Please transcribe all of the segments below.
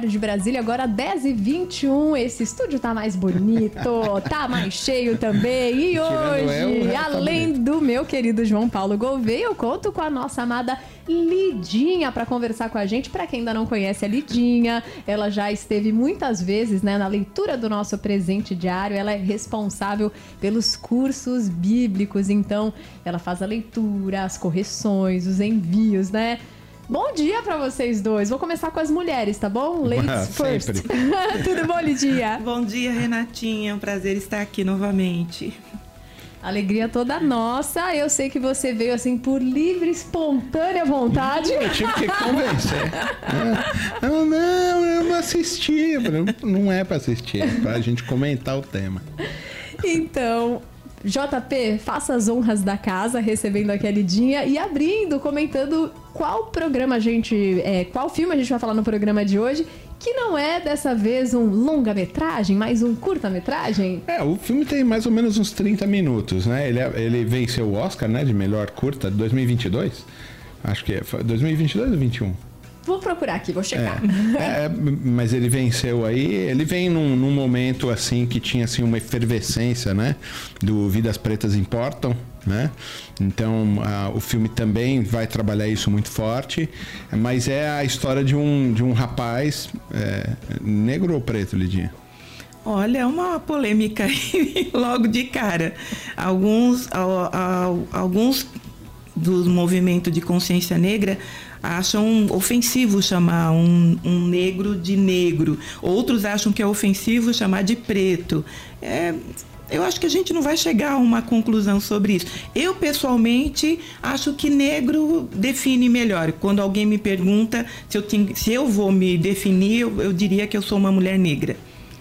horário de Brasília, agora 10h21. Esse estúdio tá mais bonito, tá mais cheio também. E hoje, eu, além do meu querido João Paulo Gouveia, eu conto com a nossa amada Lidinha para conversar com a gente. Para quem ainda não conhece a Lidinha, ela já esteve muitas vezes né, na leitura do nosso presente diário. Ela é responsável pelos cursos bíblicos, então ela faz a leitura, as correções, os envios, né? Bom dia para vocês dois. Vou começar com as mulheres, tá bom? Ladies first. Tudo bom, Lidinha? Bom dia, Renatinha. É um prazer estar aqui novamente. Alegria toda nossa. Eu sei que você veio assim por livre, espontânea vontade. Eu tive que convencer. Não, não, eu não assisti. Não é para assistir, é pra gente comentar o tema. Então, JP, faça as honras da casa, recebendo aqui a e abrindo, comentando qual programa a gente. É, qual filme a gente vai falar no programa de hoje. Que não é dessa vez um longa-metragem, mas um curta-metragem. É, o filme tem mais ou menos uns 30 minutos, né? Ele, é, ele venceu o Oscar, né, de melhor curta de 2022. Acho que é 2022 ou 21? Vou procurar aqui, vou checar. É, é, mas ele venceu aí. Ele vem num, num, momento assim que tinha assim uma efervescência, né? Do Vidas Pretas Importam, né? Então a, o filme também vai trabalhar isso muito forte. Mas é a história de um, de um rapaz é, negro ou preto, Lidinha? Olha, é uma polêmica aí logo de cara. Alguns, alguns do movimento de consciência negra acham ofensivo chamar um, um negro de negro. Outros acham que é ofensivo chamar de preto. É, eu acho que a gente não vai chegar a uma conclusão sobre isso. Eu, pessoalmente, acho que negro define melhor. Quando alguém me pergunta se eu, tenho, se eu vou me definir, eu, eu diria que eu sou uma mulher negra.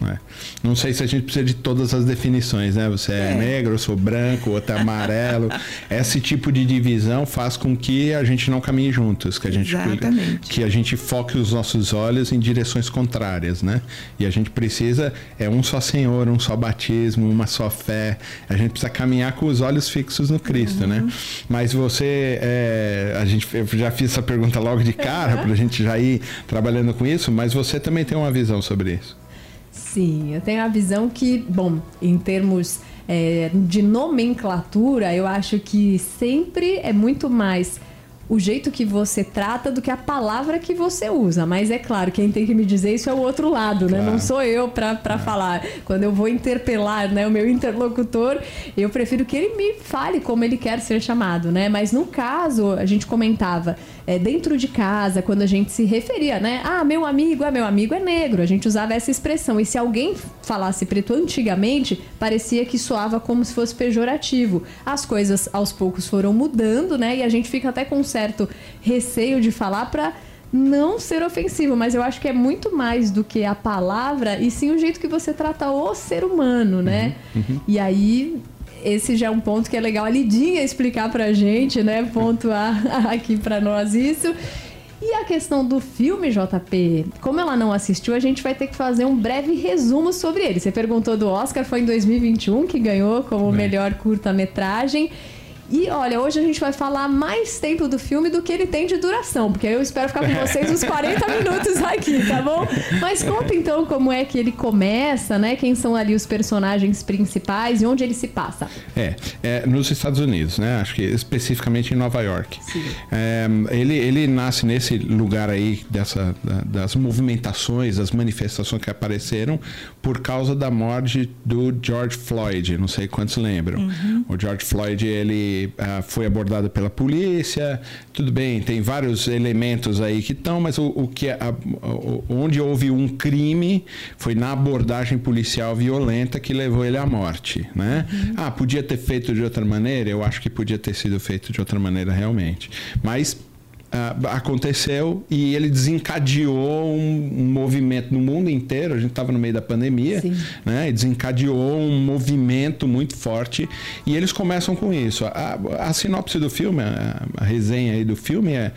É. Não sei se a gente precisa de todas as definições, né? Você é, é. negro, eu sou branco, outro é amarelo. Esse tipo de divisão faz com que a gente não caminhe juntos, que a gente Exatamente. que a gente foque os nossos olhos em direções contrárias, né? E a gente precisa é um só Senhor, um só batismo, uma só fé. A gente precisa caminhar com os olhos fixos no Cristo, né? uhum. né? Mas você, é, a gente eu já fiz essa pergunta logo de cara uhum. para a gente já ir trabalhando com isso, mas você também tem uma visão sobre isso. Sim, eu tenho a visão que, bom, em termos é, de nomenclatura, eu acho que sempre é muito mais o jeito que você trata do que a palavra que você usa. Mas é claro, quem tem que me dizer isso é o outro lado, né? Claro. Não sou eu para é. falar. Quando eu vou interpelar né, o meu interlocutor, eu prefiro que ele me fale como ele quer ser chamado, né? Mas no caso, a gente comentava, é, dentro de casa, quando a gente se referia, né? Ah, meu amigo, ah, meu amigo é negro. A gente usava essa expressão. E se alguém falasse preto antigamente, parecia que soava como se fosse pejorativo. As coisas aos poucos foram mudando, né? E a gente fica até com certo receio de falar para não ser ofensivo, mas eu acho que é muito mais do que a palavra e sim o jeito que você trata o ser humano, né? Uhum, uhum. E aí esse já é um ponto que é legal a Lidinha explicar pra gente, né? Pontuar aqui para nós isso. E a questão do filme, JP, como ela não assistiu, a gente vai ter que fazer um breve resumo sobre ele. Você perguntou do Oscar, foi em 2021 que ganhou como melhor curta-metragem. E olha, hoje a gente vai falar mais tempo do filme do que ele tem de duração, porque eu espero ficar com vocês uns 40 minutos aqui, tá bom? Mas conta então como é que ele começa, né? Quem são ali os personagens principais e onde ele se passa. É, é nos Estados Unidos, né? Acho que especificamente em Nova York. É, ele, ele nasce nesse lugar aí dessa, das movimentações, das manifestações que apareceram por causa da morte do George Floyd. Não sei quantos lembram. Uhum. O George Floyd, ele uh, foi abordada pela polícia. Tudo bem, tem vários elementos aí que estão, mas o, o que é a, onde houve um crime foi na abordagem policial violenta que levou ele à morte, né? Uhum. Ah, podia ter feito de outra maneira? Eu acho que podia ter sido feito de outra maneira realmente. Mas aconteceu e ele desencadeou um, movimento no mundo inteiro. A gente estava no meio da pandemia, né? E desencadeou um movimento muito forte e eles começam com isso. A, a sinopse do filme, a, a, resenha aí do filme é,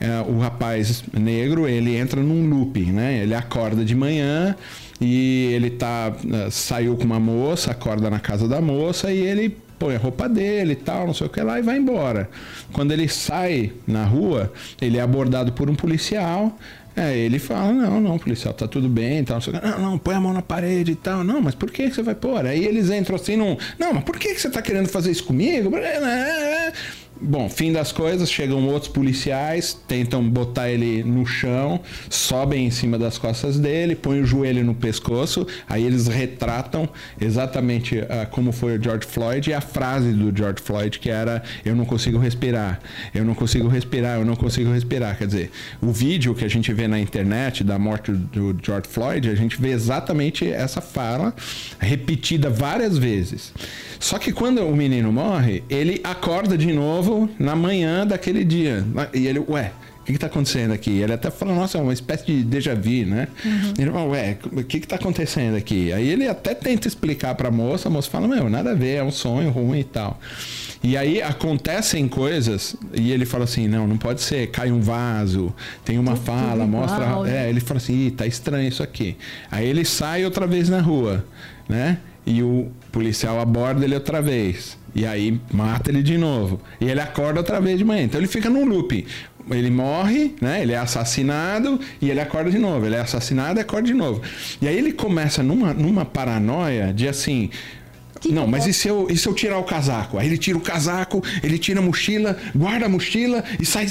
é, o rapaz negro ele entra num loop, né? Ele acorda de manhã e ele tá uh, saiu com uma moça, acorda na casa da moça e ele põe a roupa dele e tal, não sei o que lá, e vai embora. Quando ele sai na rua, ele é abordado por um policial. É, ele fala, não, não, policial, tá tudo bem e tal. Não, não, põe a mão na parede e tal. Não, mas por que, que você vai pôr? Aí eles entram assim num. Não, mas por que, que você tá querendo fazer isso comigo? Bom, fim das coisas, chegam outros policiais, tentam botar ele no chão, sobem em cima das costas dele, põem o joelho no pescoço, aí eles retratam exatamente uh, como foi o George Floyd e a frase do George Floyd que era eu não consigo respirar, eu não consigo respirar, eu não consigo respirar. Quer dizer, o vídeo que a gente vê na internet da morte do George Floyd, a gente vê exatamente essa fala repetida várias vezes. Só que quando o menino morre, ele acorda de novo na manhã daquele dia. E ele, ué, o que, está acontecendo aqui? Ele até fala, nossa, é uma espécie de déjà vu, né? Uhum. Ele fala, ué, o que, está acontecendo aqui? Aí ele até tenta explicar para a moça, a moça fala, meu, nada a ver, é um sonho ruim e tal. E aí acontecem coisas e ele fala assim: não, não pode ser, cai um vaso, tem uma tudo, fala, mostra. É, ele fala assim: Ih, tá estranho isso aqui. Aí ele sai outra vez na rua, né? E o policial aborda ele outra vez. E aí mata ele de novo. E ele acorda outra vez de manhã. Então ele fica num loop. Ele morre, né? Ele é assassinado e ele acorda de novo. Ele é assassinado e acorda de novo. E aí ele começa numa, numa paranoia de assim. Que não, mas e se, eu, e se eu tirar o casaco? Aí ele tira o casaco, ele tira a mochila, guarda a mochila e sai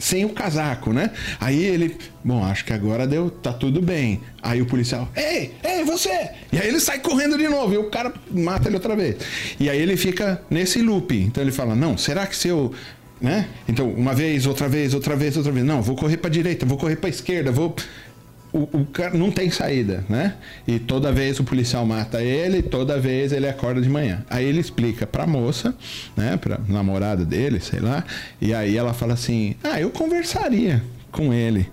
sem o casaco, né? Aí ele, bom, acho que agora deu, tá tudo bem. Aí o policial, ei, ei, você! E aí ele sai correndo de novo e o cara mata ele outra vez. E aí ele fica nesse loop. Então ele fala, não, será que se eu né? Então, uma vez, outra vez, outra vez, outra vez. Não, vou correr para direita, vou correr para esquerda, vou o, o, cara não tem saída, né? E toda vez o policial mata ele, toda vez ele acorda de manhã. Aí ele explica pra moça, né? Pra namorada dele, sei lá. E aí ela fala assim: Ah, eu conversaria com ele.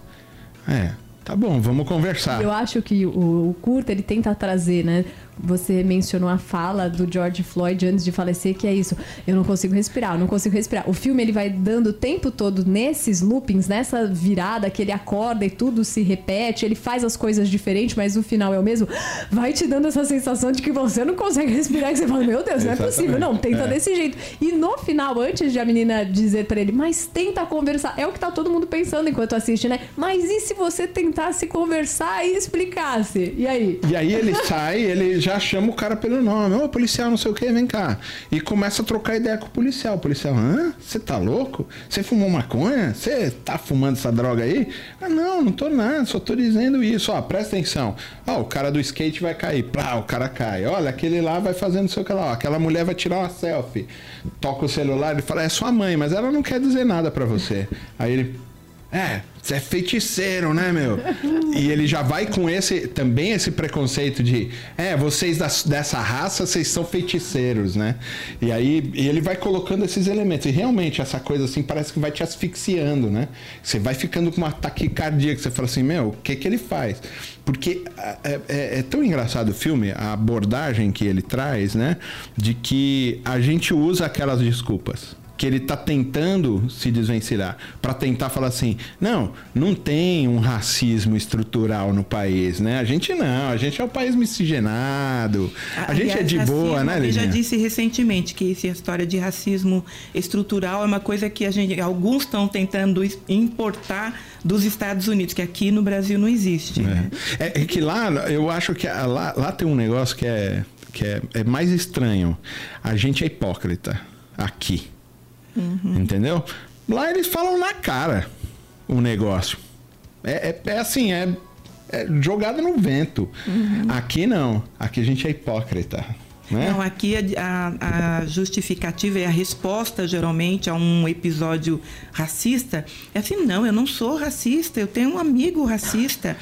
É, tá bom, vamos conversar. Eu acho que o, o curta ele tenta trazer, né? Você mencionou a fala do George Floyd antes de falecer, que é isso. Eu não consigo respirar, eu não consigo respirar. O filme ele vai dando o tempo todo nesses loopings, nessa virada que ele acorda e tudo se repete, ele faz as coisas diferentes, mas o final é o mesmo. Vai te dando essa sensação de que você não consegue respirar, que você fala, meu Deus, não é possível. Não, tenta é. desse jeito. E no final, antes de a menina dizer para ele, mas tenta conversar, é o que tá todo mundo pensando enquanto assiste, né? Mas e se você tentasse conversar e explicasse? E aí? E aí ele sai, ele já chama o cara pelo nome. Ô, policial, não sei o que, vem cá. E começa a trocar ideia com o policial. O policial, hã? Você tá louco? Você fumou maconha? Você tá fumando essa droga aí? Ah, não, não tô nada, só tô dizendo isso. Ó, presta atenção. Ó, o cara do skate vai cair. Plá, o cara cai. Olha, aquele lá vai fazendo não sei o que lá. Ó, aquela mulher vai tirar uma selfie. Toca o celular, ele fala, é sua mãe, mas ela não quer dizer nada para você. Aí ele, é, você é feiticeiro, né, meu? E ele já vai com esse também esse preconceito de, é, vocês da, dessa raça, vocês são feiticeiros, né? E aí e ele vai colocando esses elementos. E realmente essa coisa assim parece que vai te asfixiando, né? Você vai ficando com uma taquicardia que você fala assim, meu, o que que ele faz? Porque é, é, é tão engraçado o filme, a abordagem que ele traz, né? De que a gente usa aquelas desculpas que ele está tentando se desvencilhar para tentar falar assim, não, não tem um racismo estrutural no país, né? A gente não, a gente é um país miscigenado, a, gente é de racismo, boa, né, Eu já disse recentemente que essa história de racismo estrutural é uma coisa que a gente, alguns estão tentando importar dos Estados Unidos, que aqui no Brasil não existe. É, é, é que lá, eu acho que lá, lá tem um negócio que é que é, é mais estranho. A gente é hipócrita aqui. Uhum. Entendeu? Lá eles falam na cara o negócio. É, é, é assim, é, é jogado no vento. Uhum. Aqui não. Aqui a gente é hipócrita. Né? Não, aqui a, a, justificativa e a resposta, geralmente, a um episódio racista é assim: não, eu não sou racista, eu tenho um amigo racista,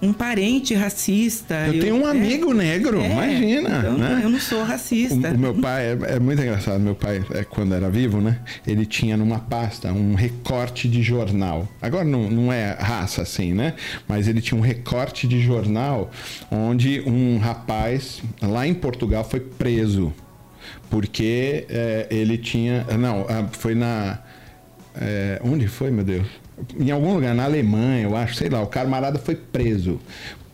um parente racista. Eu, eu tenho um é, amigo negro, é, imagina. Então, né? Eu não sou racista. O, o meu pai é, é, muito engraçado. Meu pai, é, quando era vivo, né? Ele tinha numa pasta um recorte de jornal. Agora não, não é raça assim, né? Mas ele tinha um recorte de jornal onde um rapaz lá lá em Portugal foi preso porque é, ele tinha. Não, foi na. É, onde foi, meu Deus? Em algum lugar, na Alemanha, eu acho, sei lá, o camarada foi preso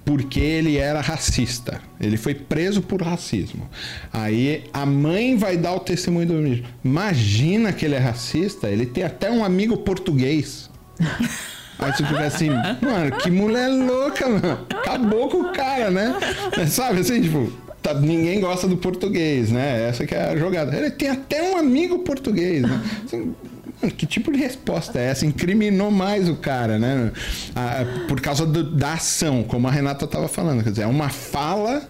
porque ele era racista. Ele foi preso por racismo. Aí a mãe vai dar o testemunho do menino. Imagina que ele é racista, ele tem até um amigo português. Aí você fica assim, mano, que mulher louca, mano. Acabou com o cara, né? Sabe assim, tipo, tá, ninguém gosta do português, né? Essa que é a jogada. Ele tem até um amigo português, né? Assim, que tipo de resposta é essa? Incriminou mais o cara, né? Ah, por causa do, da ação, como a Renata estava falando. Quer dizer, é uma fala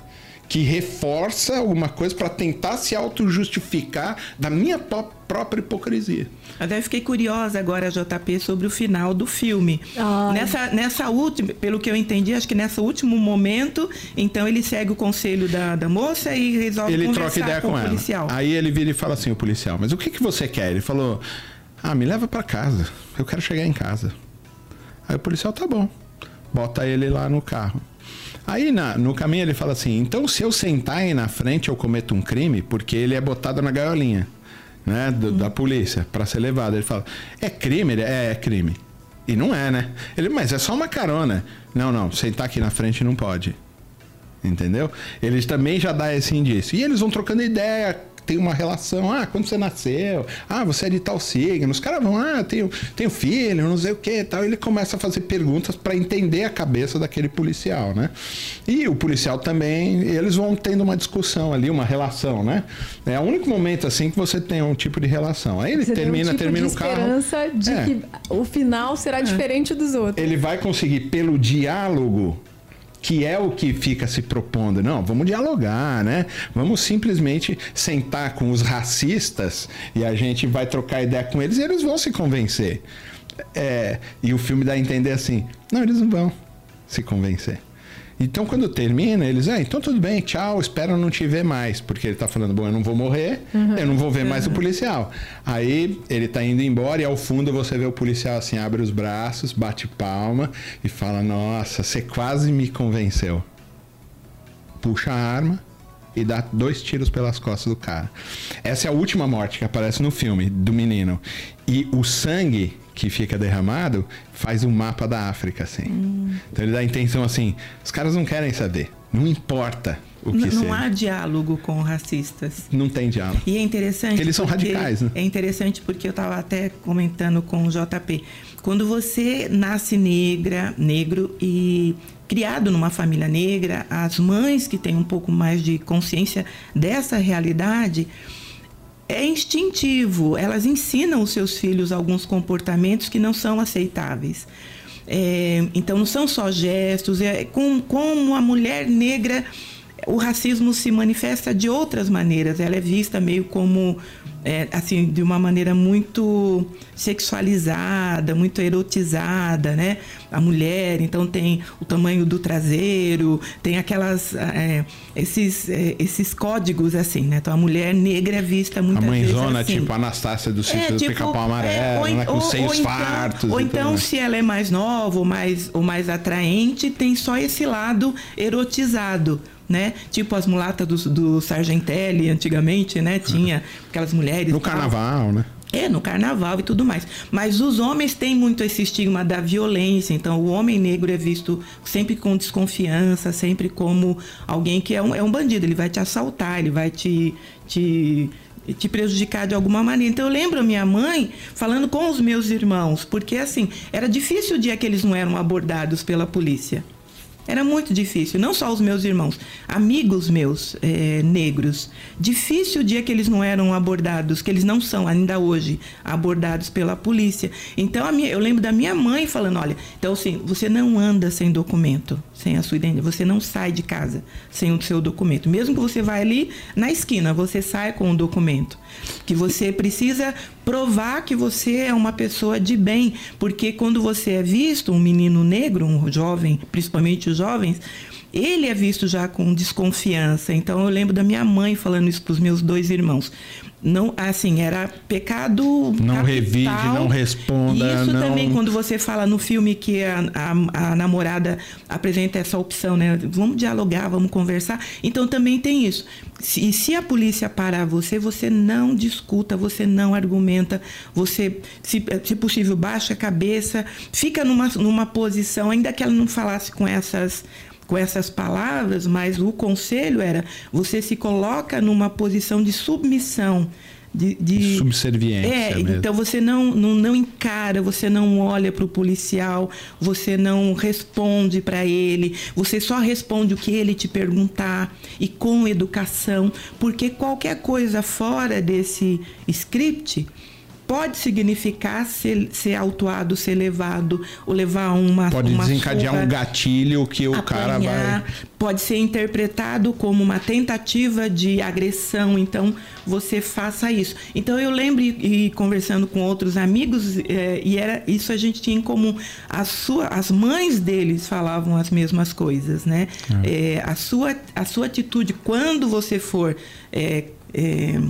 que reforça alguma coisa para tentar se auto-justificar da minha própria hipocrisia. Até fiquei curiosa agora, JP, sobre o final do filme. Nessa, nessa última, pelo que eu entendi, acho que nesse último momento, então ele segue o conselho da, da moça e resolve ele conversar troca ideia com, com o ela. policial. Aí ele vira e fala assim, o policial, mas o que, que você quer? Ele falou, ah, me leva para casa. Eu quero chegar em casa. Aí o policial, tá bom. Bota ele lá no carro. Aí na, no caminho ele fala assim: então se eu sentar aí na frente eu cometo um crime, porque ele é botado na gaiolinha, né, do, da polícia, para ser levado. Ele fala: é crime? Ele, é, é crime. E não é, né? Ele, mas é só uma carona. Não, não, sentar aqui na frente não pode. Entendeu? Eles também já dá esse indício. E eles vão trocando ideia, tem uma relação. Ah, quando você nasceu? Ah, você é de tal signo. Os caras vão, ah, tenho, tenho filho, não sei o que tal. Ele começa a fazer perguntas para entender a cabeça daquele policial, né? E o policial também, eles vão tendo uma discussão ali, uma relação, né? É o único momento assim que você tem um tipo de relação. Aí ele você termina, um tipo termina o carro. esperança de é. que o final será é. diferente dos outros. Ele vai conseguir pelo diálogo que é o que fica se propondo. Não, vamos dialogar, né? Vamos simplesmente sentar com os racistas e a gente vai trocar ideia com eles e eles vão se convencer. É, e o filme dá a entender assim: não, eles não vão se convencer. Então, quando termina, eles, ah, então tudo bem, tchau, espero não te ver mais. Porque ele tá falando, bom, eu não vou morrer, uhum. eu não vou ver uhum. mais o policial. Aí ele tá indo embora e ao fundo você vê o policial assim, abre os braços, bate palma e fala: Nossa, você quase me convenceu. Puxa a arma e dá dois tiros pelas costas do cara. Essa é a última morte que aparece no filme do menino. E o sangue que fica derramado faz um mapa da África, assim. Hum. Então ele dá a intenção assim: os caras não querem saber, não importa o que Não, não há diálogo com racistas. Não tem diálogo. E é interessante. Porque eles são radicais, né? É interessante porque eu estava até comentando com o JP. Quando você nasce negra, negro e criado numa família negra, as mães que têm um pouco mais de consciência dessa realidade, é instintivo. Elas ensinam os seus filhos alguns comportamentos que não são aceitáveis. É, então, não são só gestos. É, com, como a mulher negra, o racismo se manifesta de outras maneiras. Ela é vista meio como é, assim, de uma maneira muito sexualizada, muito erotizada, né? A mulher, então tem o tamanho do traseiro, tem aquelas é, esses é, esses códigos assim, né? Então a mulher negra é vista muitas a vezes mãezona, assim. tipo Anastácia do sítio é, do tipo, pica-pau amarelo, é, né? com ou, seios ou então, fartos. Ou então, se ela é mais nova ou mais ou mais atraente, tem só esse lado erotizado né? Tipo as mulatas do, do Sargentelli antigamente, né? Tinha aquelas mulheres. No carnaval, né? É, no carnaval e tudo mais. Mas os homens têm muito esse estigma da violência. Então, o homem negro é visto sempre com desconfiança, sempre como alguém que é um, é um bandido. Ele vai te assaltar, ele vai te, te, te prejudicar de alguma maneira. Então, eu lembro a minha mãe falando com os meus irmãos, porque assim, era difícil o dia que eles não eram abordados pela polícia. Era muito difícil, não só os meus irmãos, amigos meus é, negros. Difícil o dia que eles não eram abordados, que eles não são ainda hoje abordados pela polícia. Então minha, eu lembro da minha mãe falando: olha, então assim, você não anda sem documento, sem a sua identidade, você não sai de casa sem o seu documento. Mesmo que você vá ali na esquina, você sai com o documento. Que você precisa provar que você é uma pessoa de bem, porque quando você é visto, um menino negro, um jovem, principalmente os jovens, ele é visto já com desconfiança. Então eu lembro da minha mãe falando isso para os meus dois irmãos não assim era pecado não capital. revide não responda isso não... também quando você fala no filme que a, a, a, namorada apresenta essa opção né vamos dialogar vamos conversar então também tem isso e se, se a polícia parar você você não discuta você não argumenta você se, se possível baixa a cabeça fica numa, numa posição ainda que ela não falasse com essas com essas palavras, mas o conselho era: você se coloca numa posição de submissão. De, de subserviência. É, mesmo. então você não, não, não encara, você não olha para o policial, você não responde para ele, você só responde o que ele te perguntar e com educação, porque qualquer coisa fora desse script pode significar ser, ser autuado, ser levado, ou levar uma. Pode uma desencadear surra, um gatilho que o cara apanhar, vai. Pode ser interpretado como uma tentativa de agressão, então você faça isso. Então eu lembro e, conversando com outros amigos, é, e era isso a gente tinha em comum. As, sua, as mães deles falavam as mesmas coisas, né? É, a, sua, a sua atitude quando você for. É, é,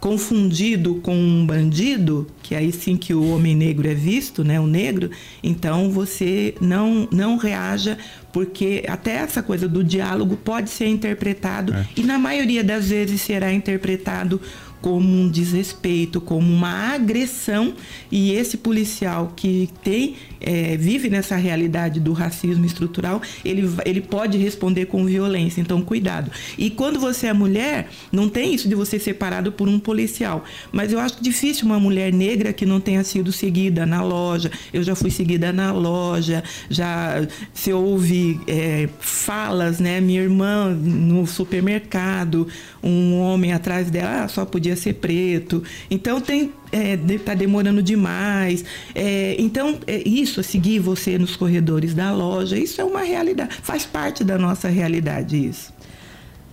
confundido com um bandido, que é aí sim que o homem negro é visto, né, o negro, então você não não reaja porque até essa coisa do diálogo pode ser interpretado É. e na maioria das vezes será interpretado como um desrespeito, como uma agressão. E esse policial que tem é, vive nessa realidade do racismo estrutural, ele, ele pode responder com violência, então cuidado. E quando você é mulher, não tem isso de você ser parado por um policial, mas eu acho difícil uma mulher negra que não tenha sido seguida na loja, eu já fui seguida na loja, já se ouve é, falas, né, minha irmã no supermercado, um homem atrás dela ah, só podia ser preto, então tem é, de- tá demorando demais. É, então, é isso, seguir você nos corredores da loja, isso é uma realidade, faz parte da nossa realidade isso.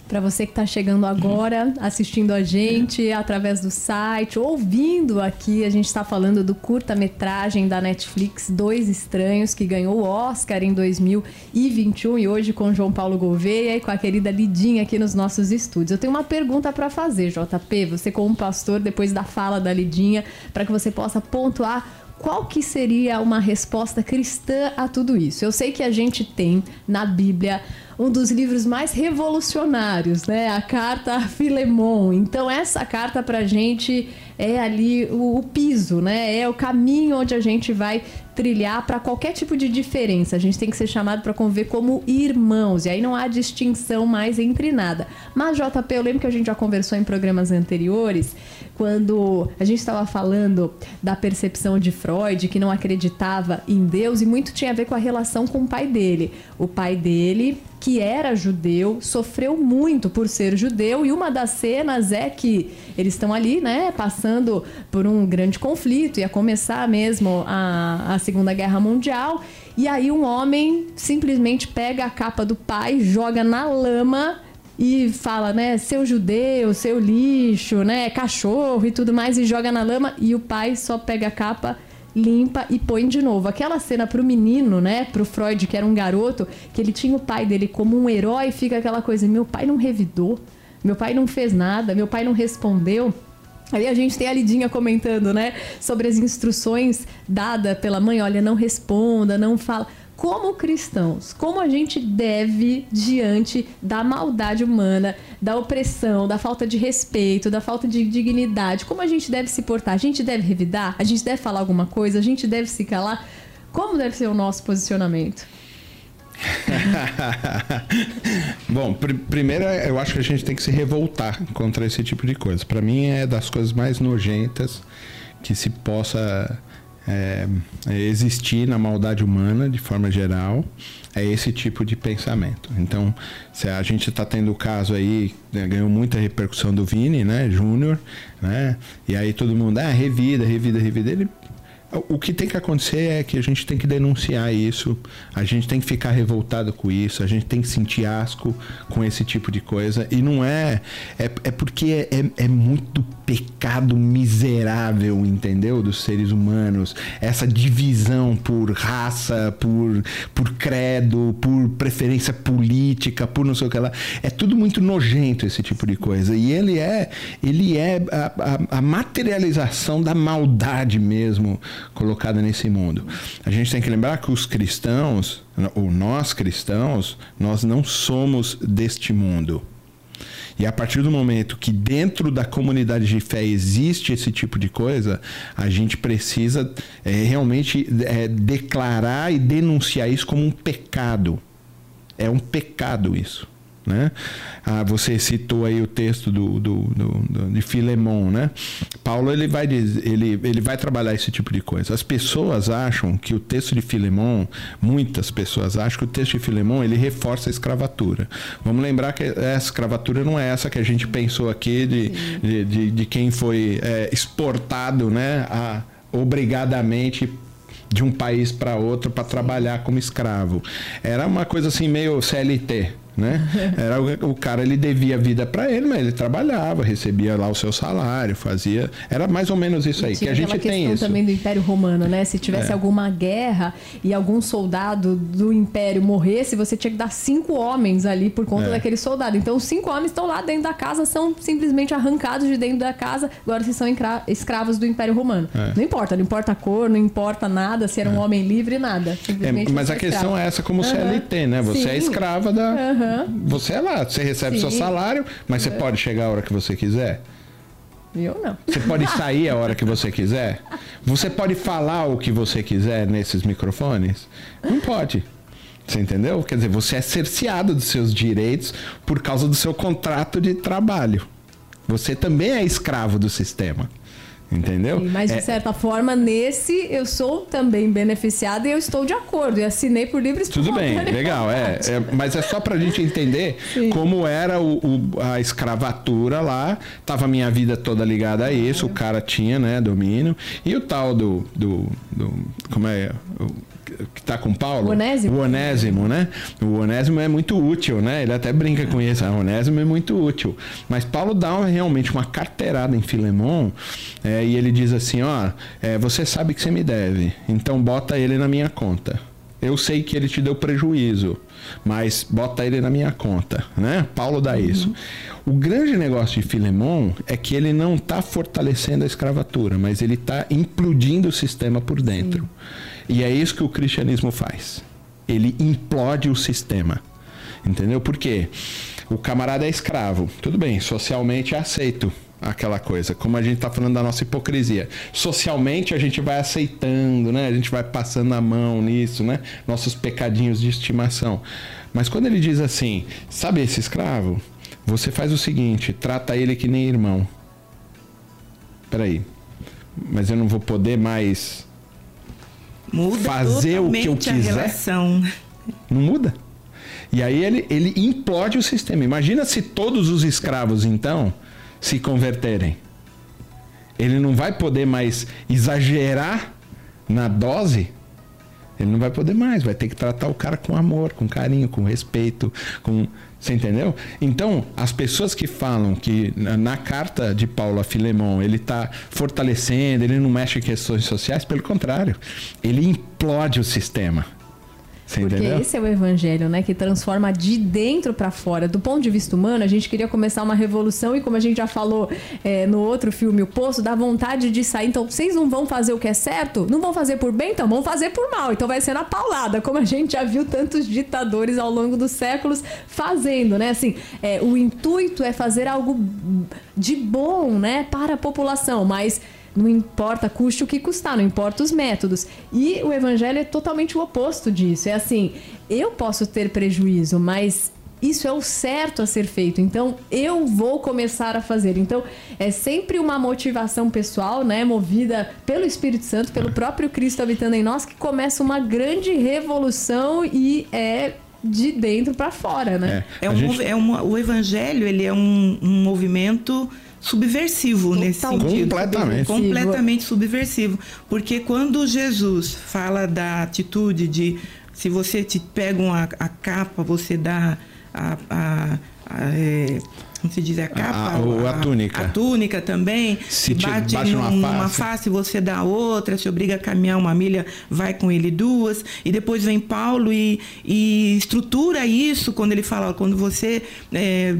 Para você que está chegando agora, assistindo a gente através do site, ouvindo aqui, a gente está falando do curta-metragem da Netflix Dois Estranhos, que ganhou o Oscar em 2021 e hoje com João Paulo Gouveia e com a querida Lidinha aqui nos nossos estúdios. Eu tenho uma pergunta para fazer, JP, você como pastor, depois da fala da Lidinha, para que você possa pontuar qual que seria uma resposta cristã a tudo isso? Eu sei que a gente tem na Bíblia um dos livros mais revolucionários, né? A carta a Filemon. Então essa carta pra gente é ali o, o piso, né? É o caminho onde a gente vai trilhar para qualquer tipo de diferença. A gente tem que ser chamado para conviver como irmãos. E aí não há distinção mais entre nada. Mas JP, eu lembro que a gente já conversou em programas anteriores, quando a gente estava falando da percepção de Freud, que não acreditava em Deus e muito tinha a ver com a relação com o pai dele. O pai dele que era judeu, sofreu muito por ser judeu, e uma das cenas é que eles estão ali, né, passando por um grande conflito, ia começar mesmo a, a Segunda Guerra Mundial, e aí um homem simplesmente pega a capa do pai, joga na lama e fala, né, seu judeu, seu lixo, né, cachorro e tudo mais, e joga na lama, e o pai só pega a capa limpa e põe de novo. Aquela cena pro menino, né, pro Freud, que era um garoto, que ele tinha o pai dele como um herói, fica aquela coisa, meu pai não revidou, meu pai não fez nada, meu pai não respondeu. Aí a gente tem a Lidinha comentando, né, sobre as instruções dadas pela mãe, olha, não responda, não fala. Como cristãos, como a gente deve, diante da maldade humana, da opressão, da falta de respeito, da falta de dignidade, como a gente deve se portar? A gente deve revidar? A gente deve falar alguma coisa? A gente deve se calar? Como deve ser o nosso posicionamento? Bom, pr primeiro eu acho que a gente tem que se revoltar contra esse tipo de coisa. Para mim é das coisas mais nojentas que se possa é, existir na maldade humana de forma geral é esse tipo de pensamento. Então, se a gente está tendo o caso aí, né, ganhou muita repercussão do Vini, né, Júnior, né? E aí todo mundo, ah, revida, revida, revida. Ele o que tem que acontecer é que a gente tem que denunciar isso, a gente tem que ficar revoltado com isso, a gente tem que sentir asco com esse tipo de coisa. E não é. É, é porque é, é muito pecado miserável, entendeu? Dos seres humanos. Essa divisão por raça, por, por credo, por preferência política, por não sei o que lá. É tudo muito nojento esse tipo de coisa. E ele é, ele é a, a, a materialização da maldade mesmo colocada nesse mundo. A gente tem que lembrar que os cristãos, ou nós cristãos, nós não somos deste mundo. E a partir do momento que dentro da comunidade de fé existe esse tipo de coisa, a gente precisa é, realmente é, declarar e denunciar isso como um pecado. É um pecado isso. Né? Ah, você citou aí o texto do, do, do, de Filemon, né? Paulo ele vai, ele, ele vai trabalhar esse tipo de coisa. As pessoas acham que o texto de Filemon, muitas pessoas acham que o texto de Filemon ele reforça a escravatura. Vamos lembrar que a escravatura não é essa que a gente pensou aqui de, de, de, de, quem foi é, exportado, né? A, obrigadamente de um país para outro para trabalhar como escravo. Era uma coisa assim meio CLT, né? Era o, o cara ele devia vida para ele, mas ele trabalhava, recebia lá o seu salário, fazia, era mais ou menos isso aí que a gente tem isso. também do Império Romano, né? Se tivesse é. alguma guerra e algum soldado do Império morresse, você tinha que dar cinco homens ali por conta é. daquele soldado. Então os cinco homens estão lá dentro da casa, são simplesmente arrancados de dentro da casa. Agora se são escravos do Império Romano. É. Não importa, não importa a cor, não importa nada, se era um é. homem livre, nada. É, mas a questão escravo. é essa como uhum. CLT, né? Você é Sim. é escrava da uhum. Uhum. Você é lá, você recebe Sim. seu salário, mas você é. pode chegar a hora que você quiser. Eu não. Você pode sair a hora que você quiser. Você pode falar o que você quiser nesses microfones. Não pode. Você entendeu? Quer dizer, você é cerceado dos seus direitos por causa do seu contrato de trabalho. Você também é escravo do sistema. Entendeu? Sim, mas de é... certa forma, nesse eu sou também beneficiada e eu estou de acordo. E assinei por livre Tudo bem, legal. É, é, mas é só para a gente entender Sim. como era o, o, a escravatura lá. Tava a minha vida toda ligada a isso. O cara tinha, né, domínio. E o tal do. do, do como é? O, que está com Paulo? O Onésimo. O Onésimo, né? O Onésimo é muito útil, né? Ele até brinca com isso. O Onésimo é muito útil. Mas Paulo dá realmente uma carteirada em Filemon é, e ele diz assim: ó, é, você sabe que você me deve, então bota ele na minha conta. Eu sei que ele te deu prejuízo, mas bota ele na minha conta, né? Paulo dá uhum. isso. O grande negócio de Filemon é que ele não está fortalecendo a escravatura, mas ele está implodindo o sistema por dentro. Sim. E é isso que o cristianismo faz. Ele implode o sistema. Entendeu? Por quê? O camarada é escravo. Tudo bem, socialmente é aceito aquela coisa, como a gente está falando da nossa hipocrisia. Socialmente a gente vai aceitando, né? A gente vai passando a mão nisso, né? Nossos pecadinhos de estimação. Mas quando ele diz assim, sabe esse escravo? Você faz o seguinte, trata ele que nem irmão. Peraí, mas eu não vou poder mais Muda fazer o que eu quiser. Não muda? E aí ele, ele implode o sistema. Imagina se todos os escravos, então, se converterem. Ele não vai poder mais exagerar na dose. Ele não vai poder mais, vai ter que tratar o cara com amor, com carinho, com respeito, com você entendeu? Então, as pessoas que falam que na carta de Paulo a Filemon ele está fortalecendo, ele não mexe em questões sociais, pelo contrário, ele implode o sistema. Você Porque entendeu? esse é o evangelho, né? Que transforma de dentro para fora. Do ponto de vista humano, a gente queria começar uma revolução e como a gente já falou é, no outro filme, O Poço, dá vontade de sair. Então, vocês não vão fazer o que é certo? Não vão fazer por bem? Então, vão fazer por mal. Então, vai ser na paulada, como a gente já viu tantos ditadores ao longo dos séculos fazendo, né? Assim, é, o intuito é fazer algo de bom, né? Para a população, mas não importa custe o que custar, não importa os métodos. E o evangelho é totalmente o oposto disso. É assim, eu posso ter prejuízo, mas isso é o certo a ser feito. Então, eu vou começar a fazer. Então, é sempre uma motivação pessoal, né, movida pelo Espírito Santo, pelo próprio Cristo habitando em nós, que começa uma grande revolução e é de dentro para fora, né? É, é, um, gente... é uma, o evangelho, ele é um, um movimento subversivo Total. nesse sentido. Completamente. Completamente subversivo. Porque quando Jesus fala da atitude de se você te pega uma, a capa, você dá a, a, a é, como se diz, a capa? A, a, a, túnica. A túnica também. Se bate, bate num, numa face. face, você dá outra, se obriga a caminhar uma milha, vai com ele duas. E depois vem Paulo e, e estrutura isso quando ele fala, quando você. É,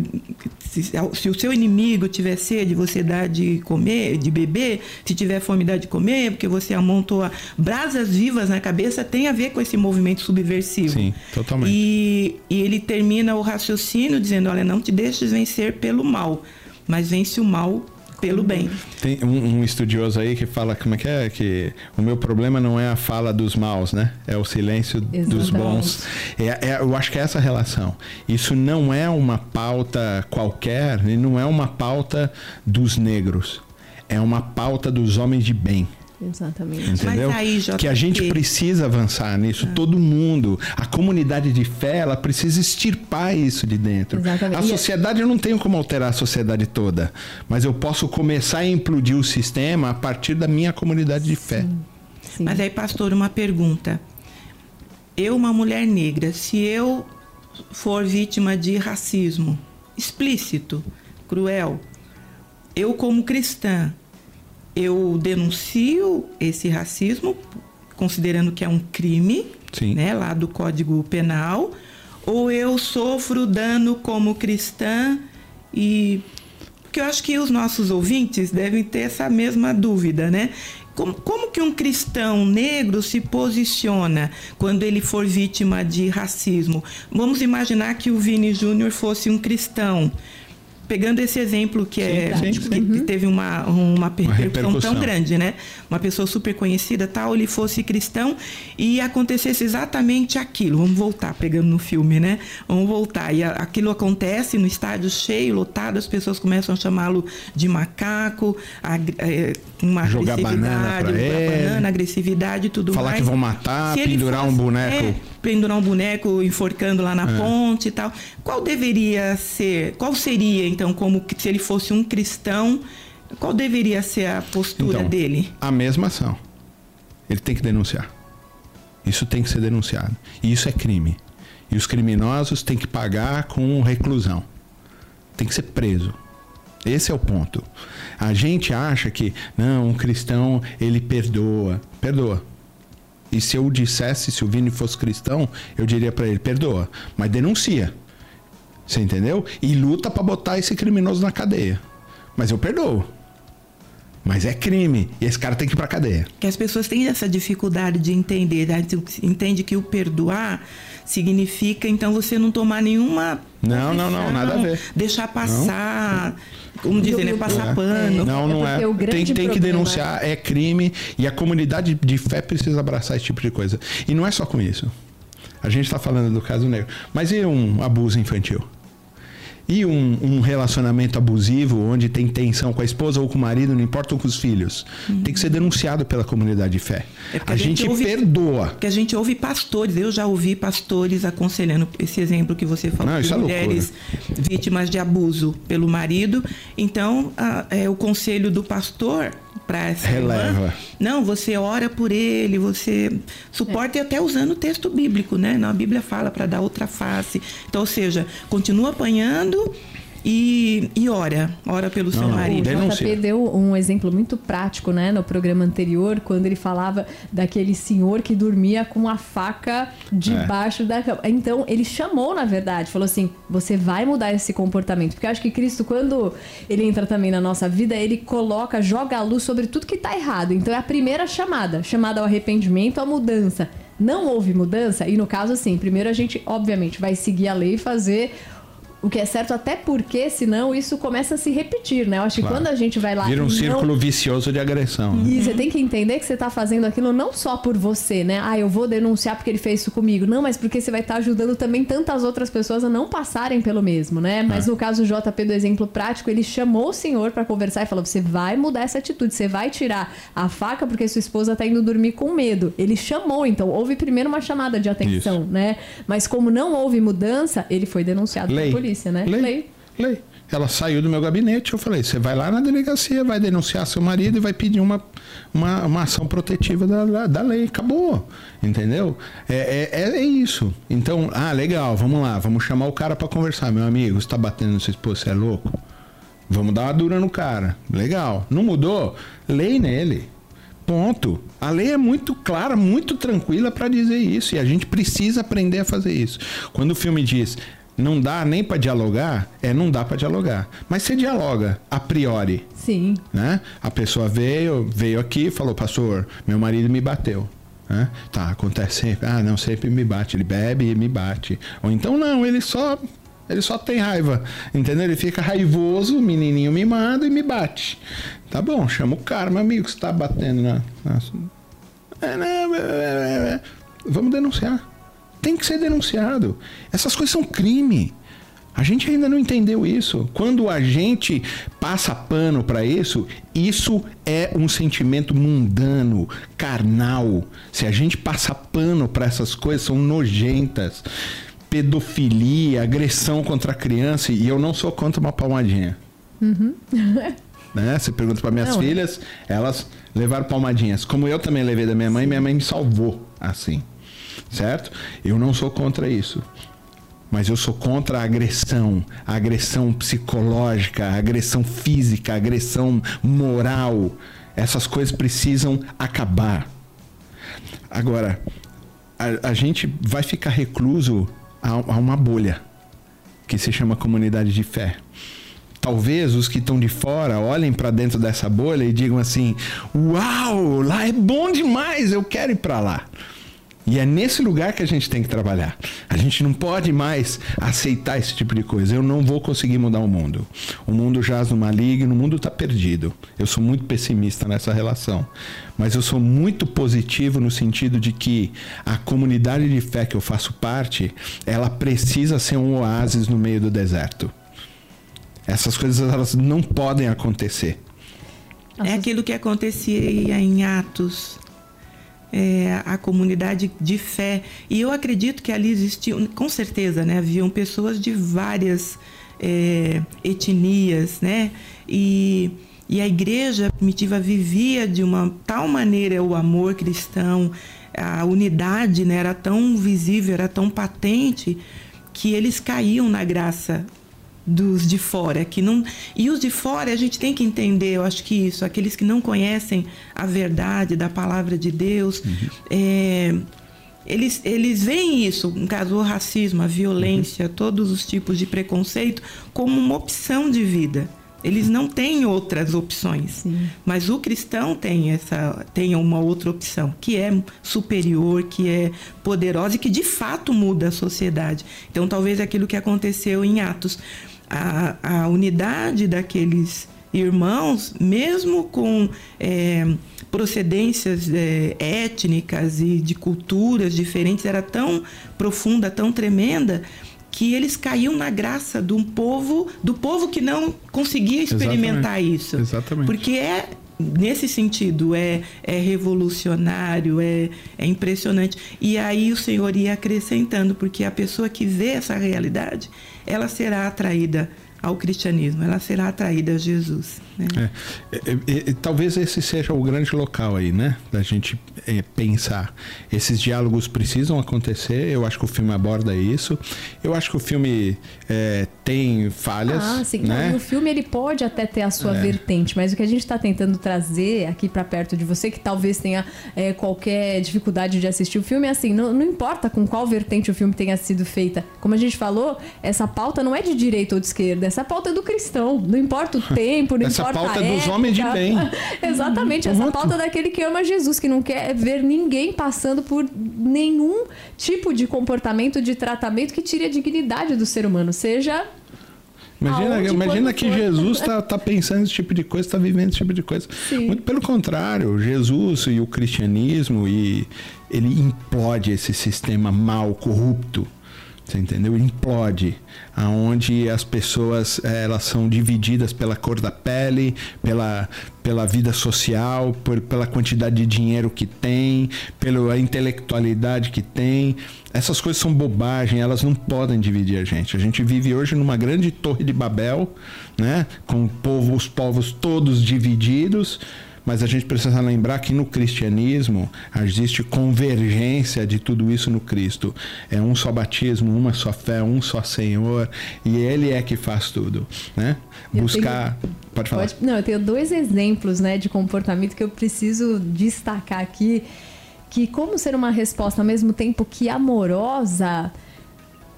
se, se, o seu inimigo tiver sede, você dá de comer, de beber. Se tiver fome, dá de comer, porque você amontoa brasas vivas na cabeça, tem a ver com esse movimento subversivo. Sim, totalmente. E, e ele termina o raciocínio dizendo: olha, não te deixes vencer pelo mal, mas vence o mal pelo, pelo bem. Tem um, um, estudioso aí que fala como é que é que o meu problema não é a fala dos maus, né? É o silêncio Exatamente. dos bons. É, é, eu acho que é essa relação. Isso não é uma pauta qualquer, e não é uma pauta dos negros. É uma pauta dos homens de bem. Exatamente. Entendeu? Aí, que a gente precisa avançar nisso, ah. todo mundo. A comunidade de fé, ela precisa extirpar isso de dentro. Exatamente. A sociedade, eu não tenho como alterar a sociedade toda, mas eu posso começar a implodir o sistema a partir da minha comunidade de fé. Sim. Sim. Mas aí, pastor, uma pergunta. Eu, uma mulher negra, se eu for vítima de racismo explícito, cruel, eu como cristã, eu denuncio esse racismo, considerando que é um crime, Sim. né, lá do Código Penal, ou eu sofro dano como cristã e porque eu acho que os nossos ouvintes devem ter essa mesma dúvida, né? Como, como que um cristão negro se posiciona quando ele for vítima de racismo? Vamos imaginar que o Vini Júnior fosse um cristão pegando esse exemplo que, é, sim, sim, que, que, teve uma, uma, repercussão tão grande, né? Uma pessoa super conhecida, tal, ele fosse cristão e acontecesse exatamente aquilo. Vamos voltar, pegando no filme, né? Vamos voltar. E a, aquilo acontece no estádio cheio, lotado, as pessoas começam a chamá-lo de macaco, a, é, uma jogar agressividade, banana, jogar banana, agressividade e tudo Falar mais. Falar que vão matar, pendurar fosse, um boneco. É, pendurar um boneco enforcando lá na é. ponte e tal. Qual deveria ser, qual seria então como se ele fosse um cristão, qual deveria ser a postura então, dele? A mesma ação. Ele tem que denunciar. Isso tem que ser denunciado. E isso é crime. E os criminosos têm que pagar com reclusão. Tem que ser preso. Esse é o ponto. A gente acha que, não, um cristão, ele perdoa. Perdoa. E se eu dissesse, se o Vini fosse cristão, eu diria para ele: perdoa, mas denuncia. Você entendeu? E luta para botar esse criminoso na cadeia. Mas eu perdoo. Mas é crime. E esse cara tem que ir pra cadeia. Que as pessoas têm essa dificuldade de entender. Né? Entende que o perdoar significa, então, você não tomar nenhuma. Não, não, não, nada a ver. Deixar passar. Não como dizer, né? Passar é. pano. Não, não é. Tem, tem que denunciar, é crime e a comunidade de fé precisa abraçar esse tipo de coisa. E não é só com isso. A gente está falando do caso negro. Mas e um abuso infantil? E um, um, relacionamento abusivo, onde tem tensão com a esposa ou com o marido, não importa ou com os filhos, uhum. tem que ser denunciado pela comunidade de fé. É a, a, gente, gente ouve, perdoa. Porque a gente ouve pastores, eu já ouvi pastores aconselhando esse exemplo que você falou não, de é mulheres vítimas de abuso pelo marido. Então, a, é, o conselho do pastor para essa Releva. Irmã, não, você ora por ele, você suporta é. e até usando o texto bíblico, né? Não, a Bíblia fala para dar outra face. Então, ou seja, continua apanhando e, e ora, ora pelo não, seu marido. O JP deu um exemplo muito prático, né, no programa anterior, quando ele falava daquele senhor que dormia com a faca debaixo é. da cama. Então, ele chamou, na verdade, falou assim: você vai mudar esse comportamento. Porque eu acho que Cristo, quando ele entra também na nossa vida, ele coloca, joga a luz sobre tudo que está errado. Então, é a primeira chamada chamada ao arrependimento, à mudança não houve mudança, e no caso, assim, primeiro a gente, obviamente, vai seguir a lei e fazer o que é certo, até porque senão isso começa a se repetir, né? Eu acho claro. que quando a gente vai lá. Vira um círculo vicioso de agressão. Né? E você tem que entender que você está fazendo aquilo não só por você, né? Ah, eu vou denunciar porque ele fez isso comigo. Não, mas porque você vai estar tá ajudando também tantas outras pessoas a não passarem pelo mesmo, né? Mas é. no caso do JP do exemplo prático, ele chamou o senhor para conversar e falou: você vai mudar essa atitude, você vai tirar a faca porque sua esposa está indo dormir com medo. Ele chamou, então houve primeiro uma chamada de atenção, isso. né? Mas como não houve mudança, ele foi denunciado Lei. pela polícia polícia, né? Lei. Lei. Lei. Ela saiu do meu gabinete, eu falei, você vai lá na delegacia, vai denunciar seu marido e vai pedir uma, uma, uma ação protetiva da, da, da lei. Acabou. Entendeu? É, é, é, isso. Então, ah, legal, vamos lá, vamos chamar o cara para conversar. Meu amigo, você tá batendo no seu esposo, você é louco? Vamos dar uma dura no cara. Legal. Não mudou? Lei nele. Ponto. A lei é muito clara, muito tranquila para dizer isso. E a gente precisa aprender a fazer isso. Quando o filme diz não dá nem para dialogar, é não dá para dialogar. Mas você dialoga a priori. Sim. Né? A pessoa veio, veio aqui, falou: "Pastor, meu marido me bateu". Né? Tá, acontece sempre. Ah, não, sempre me bate, ele bebe e me bate. Ou então não, ele só Ele só tem raiva, entendeu? Ele fica raivoso, menininho mimado e me bate. Tá bom, chama o cara, meu amigo, que você tá batendo na. na... É, né, é, é, é, Vamos denunciar. Tem que ser denunciado. Essas coisas são crime. A gente ainda não entendeu isso. Quando a gente passa pano para isso, isso é um sentimento mundano, carnal. Se a gente passa pano para essas coisas, são nojentas. Pedofilia, agressão contra a criança, e eu não sou contra uma palmadinha. Uhum. né? Você pergunta para minhas não, é. filhas, elas levaram palmadinhas. Como eu também levei da minha mãe, minha mãe me salvou assim. Certo? Eu não sou contra isso mas eu sou contra a agressão, a agressão psicológica, a agressão física, a agressão moral. Essas coisas precisam acabar. Agora, a, a gente vai ficar recluso a, a uma bolha que se chama comunidade de fé talvez os que estão de fora olhem para dentro dessa bolha e digam assim: Uau, lá é bom demais, eu quero ir para lá. E é nesse lugar que a gente tem que trabalhar. A gente não pode mais aceitar esse tipo de coisa. Eu não vou conseguir mudar o mundo. O mundo jaz no maligno, o mundo está perdido. Eu sou muito pessimista nessa relação. Mas eu sou muito positivo no sentido de que a comunidade de fé que eu faço parte, ela precisa ser um oásis no meio do deserto. Essas coisas elas não podem acontecer. É aquilo que acontecia em Atos é, a comunidade de fé. E eu acredito que ali existiam, com certeza, né, haviam pessoas de várias é, etnias, né? E, e a igreja primitiva vivia de uma tal maneira o amor cristão, a unidade né, era tão visível, era tão patente, que eles caíam na graça dos de fora, que não e os de fora a gente tem que entender, eu acho que isso, aqueles que não conhecem a verdade da palavra de Deus, uhum. é, eles, eles veem isso, no caso o racismo, a violência, uhum. todos os tipos de preconceito, como uma opção de vida. Eles não têm outras opções, Sim. mas o cristão tem essa tem uma outra opção que é superior, que é poderosa e que de fato muda a sociedade. Então talvez aquilo que aconteceu em Atos a, a unidade daqueles irmãos, mesmo com é, procedências é, étnicas e de culturas diferentes, era tão profunda, tão tremenda, que eles caíam na graça de um povo, do povo que não conseguia experimentar Exatamente. isso. Exatamente. Porque é nesse sentido é, é revolucionário, é, é impressionante. E aí o Senhor ia acrescentando, porque a pessoa que vê essa realidade, ela será atraída ao cristianismo, ela será atraída a Jesus. Né? É, é, é, talvez esse seja o grande local aí, né? Da gente é, pensar. Esses diálogos precisam acontecer. Eu acho que o filme aborda isso. Eu acho que o filme é, tem falhas. Ah, sim. Né? Não, o filme ele pode até ter a sua é. vertente, mas o que a gente está tentando trazer aqui para perto de você, que talvez tenha qualquer dificuldade de assistir o filme, é assim: não, não importa com qual vertente o filme tenha sido feita. Como a gente falou, essa pauta não é de direita ou de esquerda, essa pauta é do cristão. Não importa o tempo, não essa importa pauta é dos homens de bem. Exatamente, essa pauta é daquele que ama Jesus, que não quer ver ninguém passando por nenhum tipo de comportamento, de tratamento que tire a dignidade do ser humano, seja Imagina, Aonde, imagina que for. Jesus está tá pensando esse tipo de coisa, está vivendo esse tipo de coisa. Sim. Muito pelo contrário, Jesus e o cristianismo, e ele implode esse sistema mal, corrupto. Você entendeu? Implode, aonde as pessoas eh, elas são divididas pela cor da pele, pela, pela vida social, por, pela quantidade de dinheiro que tem, pela intelectualidade que tem. Essas coisas são bobagem, elas não podem dividir a gente. A gente vive hoje numa grande torre de Babel, né? Com os povos todos divididos mas a gente precisa lembrar que no cristianismo existe convergência de tudo isso no Cristo. É um só batismo, uma só fé, um só Senhor, e Ele é que faz tudo, né? Eu Buscar... Tenho... Pode falar. Pode... Não, eu tenho dois exemplos, né, de comportamento que eu preciso destacar aqui, que como ser uma resposta ao mesmo tempo que amorosa,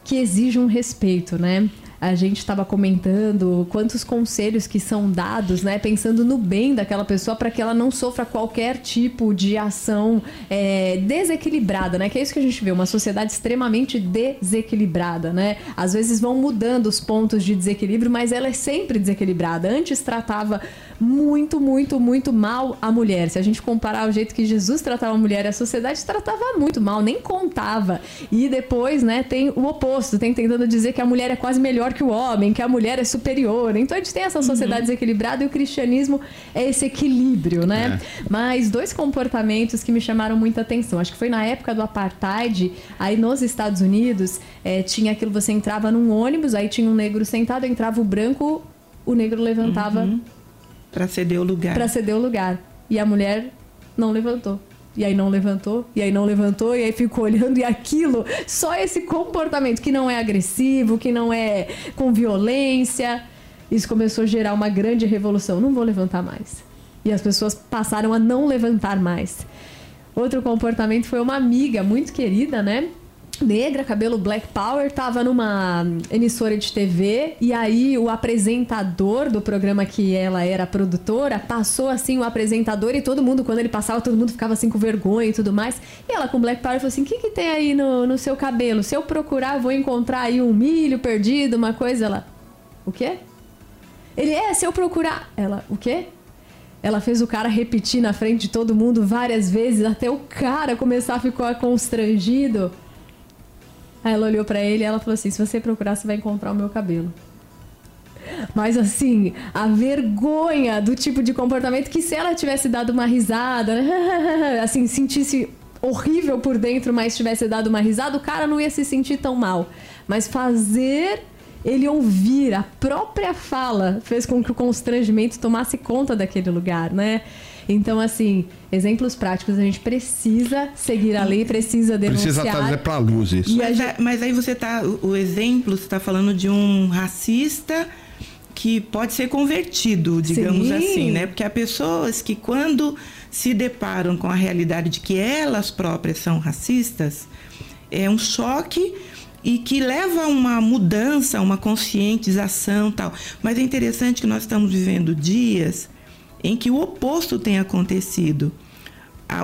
que exige um respeito, né? A gente estava comentando quantos conselhos que são dados, né? Pensando no bem daquela pessoa para que ela não sofra qualquer tipo de ação é, desequilibrada, né? Que é isso que a gente vê, uma sociedade extremamente desequilibrada, né? Às vezes vão mudando os pontos de desequilíbrio, mas ela é sempre desequilibrada. Antes tratava muito, muito, muito mal a mulher. Se a gente comparar o jeito que Jesus tratava a mulher, a sociedade tratava muito mal, nem contava. E depois, né, tem o oposto, tem tentando dizer que a mulher é quase melhor que o homem, que a mulher é superior. Então a gente tem essa sociedade uhum. desequilibrada e o cristianismo é esse equilíbrio, né? É. Mas dois comportamentos que me chamaram muita atenção. Acho que foi na época do apartheid, aí nos Estados Unidos, é, tinha aquilo, você entrava num ônibus, aí tinha um negro sentado, entrava o branco, o negro levantava uhum. Para ceder o lugar. Para ceder o lugar. E a mulher não levantou. E aí não levantou, e aí não levantou, e aí ficou olhando, e aquilo, só esse comportamento que não é agressivo, que não é com violência, isso começou a gerar uma grande revolução. Não vou levantar mais. E as pessoas passaram a não levantar mais. Outro comportamento foi uma amiga muito querida, né? Negra, cabelo black power, tava numa emissora de TV e aí o apresentador do programa que ela era produtora passou assim o apresentador e todo mundo, quando ele passava, todo mundo ficava assim com vergonha e tudo mais. E ela com black power falou assim: o que, que tem aí no, no seu cabelo? Se eu procurar, vou encontrar aí um milho perdido, uma coisa. Ela, o quê? Ele é, se eu procurar. Ela, o quê? Ela fez o cara repetir na frente de todo mundo várias vezes até o cara começar a ficar constrangido. Aí ela olhou para ele e ela falou assim: se você procurar, você vai encontrar o meu cabelo. Mas assim, a vergonha do tipo de comportamento que se ela tivesse dado uma risada, assim, sentisse horrível por dentro, mas tivesse dado uma risada, o cara não ia se sentir tão mal. Mas fazer ele ouvir a própria fala fez com que o constrangimento tomasse conta daquele lugar, né? Então, assim, exemplos práticos, a gente precisa seguir a lei, precisa denunciar. Precisa trazer para a luz isso. Mas, gente... mas, aí você está, o, o exemplo, você está falando de um racista que pode ser convertido, digamos Sim. assim, né? Porque há pessoas que quando se deparam com a realidade de que elas próprias são racistas, é um choque e que leva a uma mudança, uma conscientização tal. Mas é interessante que nós estamos vivendo dias em que o oposto tem acontecido.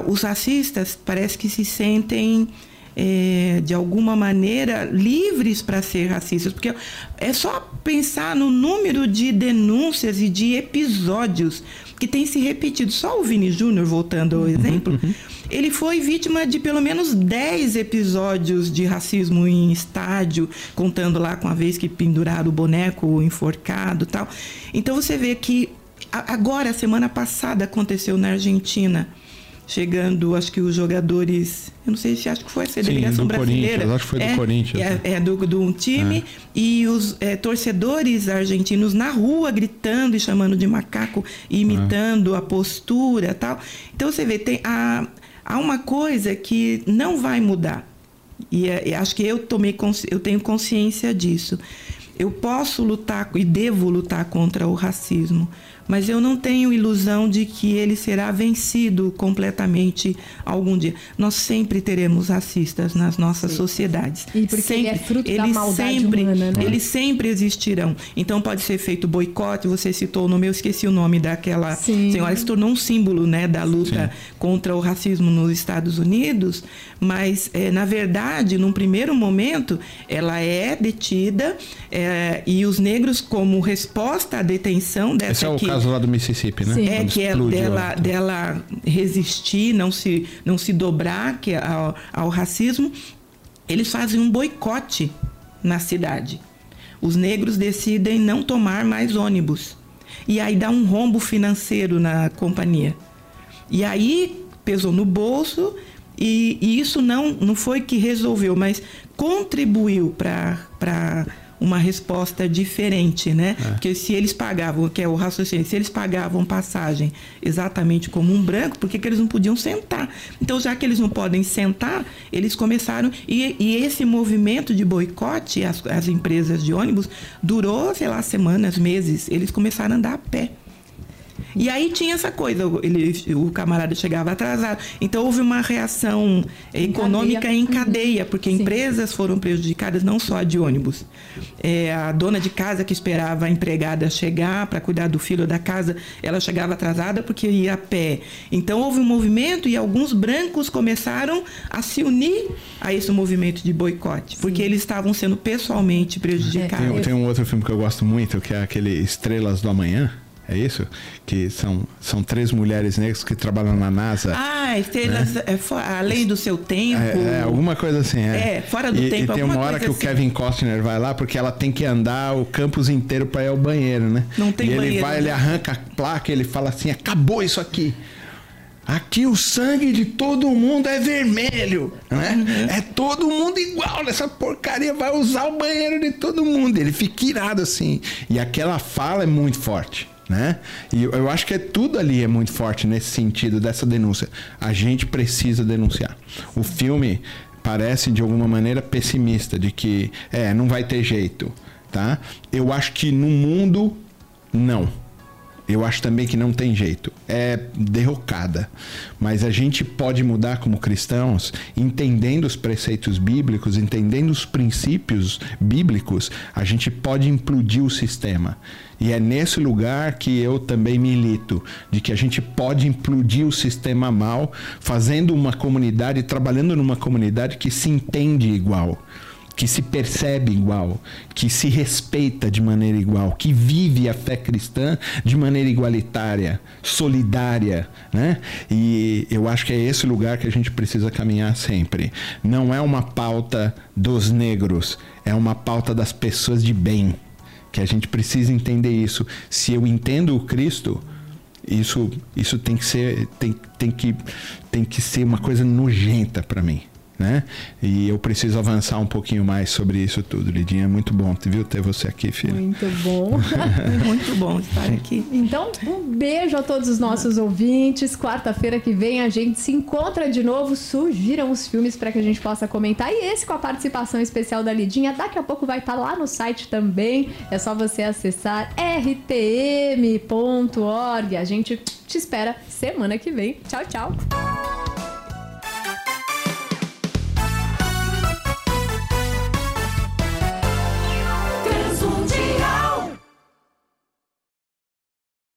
Os racistas parece que se sentem é, de alguma maneira livres para ser racistas, porque é só pensar no número de denúncias e de episódios que tem se repetido. Só o Vini Júnior, voltando ao uhum, exemplo, uhum. ele foi vítima de pelo menos 10 episódios de racismo em estádio, contando lá com a vez que penduraram o boneco enforcado tal. Então você vê que Agora, semana passada, aconteceu na Argentina chegando, acho que os jogadores, eu não sei se acho que foi essa delegação brasileira. Acho que foi do é, Corinthians. É, é do, do um time é. e os é, torcedores argentinos na rua gritando e chamando de macaco, imitando é. a postura, tal. Então você vê tem há, há uma coisa que não vai mudar e, é, e acho que eu tomei eu tenho consciência disso. Eu posso lutar e devo lutar contra o racismo, mas eu não tenho ilusão de que ele será vencido completamente algum dia. Nós sempre teremos racistas nas nossas Sim. sociedades. E porque sempre, ele é fruto eles da maldade sempre, humana, né? Eles sempre existirão. Então pode ser feito boicote, você citou o nome, eu esqueci o nome daquela Sim. senhora que se tornou um símbolo né, da luta Sim. contra o racismo nos Estados Unidos, mas é, na verdade, num primeiro momento, ela é detida é, e os negros, como resposta à detenção dessa Esse é caso lá do Mississippi, né? É que é dela, dela resistir, não se, não se dobrar que, é ao, ao racismo, eles fazem um boicote na cidade. Os negros decidem não tomar mais ônibus. E aí dá um rombo financeiro na companhia. E aí pesou no bolso e, e isso não, não foi que resolveu, mas contribuiu para uma resposta diferente, né? É. Porque se eles pagavam, que é o raciocínio, se eles pagavam passagem exatamente como um branco, por que, que eles não podiam sentar? Então, já que eles não podem sentar, eles começaram. E, e esse movimento de boicote às, às empresas de ônibus durou, sei lá, semanas, meses. Eles começaram a andar a pé. E aí tinha essa coisa, ele, o camarada chegava atrasado. Então houve uma reação econômica cadeia. em cadeia, porque Sim. empresas foram prejudicadas, não só a de ônibus. É, a dona de casa que esperava a empregada chegar para cuidar do filho da casa, ela chegava atrasada porque ia a pé. Então houve um movimento e alguns brancos começaram a se unir a esse movimento de boicote, porque eles estavam sendo pessoalmente prejudicados. Tem, tem um outro filme que eu gosto muito, que é aquele Estrelas do Amanhã. É isso? Que são, são três mulheres negras que trabalham na NASA. Ah, estrelas é, fo- além do seu tempo. É, é, alguma coisa assim, é. É, fora do e, tempo, E tem uma hora que coisa o assim. Kevin Costner vai lá porque ela tem que andar o campus inteiro para ir ao banheiro, né? Não tem e ele banheiro, vai, né? ele arranca a placa, ele fala assim: acabou isso aqui. Aqui o sangue de todo mundo é vermelho, né? Uhum. É todo mundo igual nessa porcaria, vai usar o banheiro de todo mundo. Ele fica irado assim. E aquela fala é muito forte, né? E eu, acho que é tudo ali é muito forte nesse sentido dessa denúncia. A gente precisa denunciar. O filme parece de alguma maneira pessimista de que é, não vai ter jeito, tá? Eu acho que no mundo não. Eu acho também que não tem jeito. É derrocada. Mas a gente pode mudar como cristãos, entendendo os preceitos bíblicos, entendendo os princípios bíblicos, a gente pode implodir o sistema. E é nesse lugar que eu também milito, de que a gente pode implodir o sistema mal, fazendo uma comunidade, trabalhando numa comunidade que se entende igual que se percebe igual, que se respeita de maneira igual, que vive a fé cristã de maneira igualitária, solidária, né? E eu acho que é esse lugar que a gente precisa caminhar sempre. Não é uma pauta dos negros, é uma pauta das pessoas de bem, que a gente precisa entender isso. Se eu entendo o Cristo, isso, isso tem que ser tem, tem que tem que ser uma coisa nojenta para mim né e eu preciso avançar um pouquinho mais sobre isso tudo Lidinha é muito bom viu ter você aqui filha Muito bom. Muito bom estar aqui. Então, um beijo a todos os nossos ouvintes. Quarta-feira que vem a gente se encontra de novo. Sugiram os filmes para que a gente possa comentar. E esse com a participação especial da Lidinha. Daqui a pouco vai estar lá no site também. É só você acessar rtm.org. A gente te espera semana que vem. Tchau, tchau.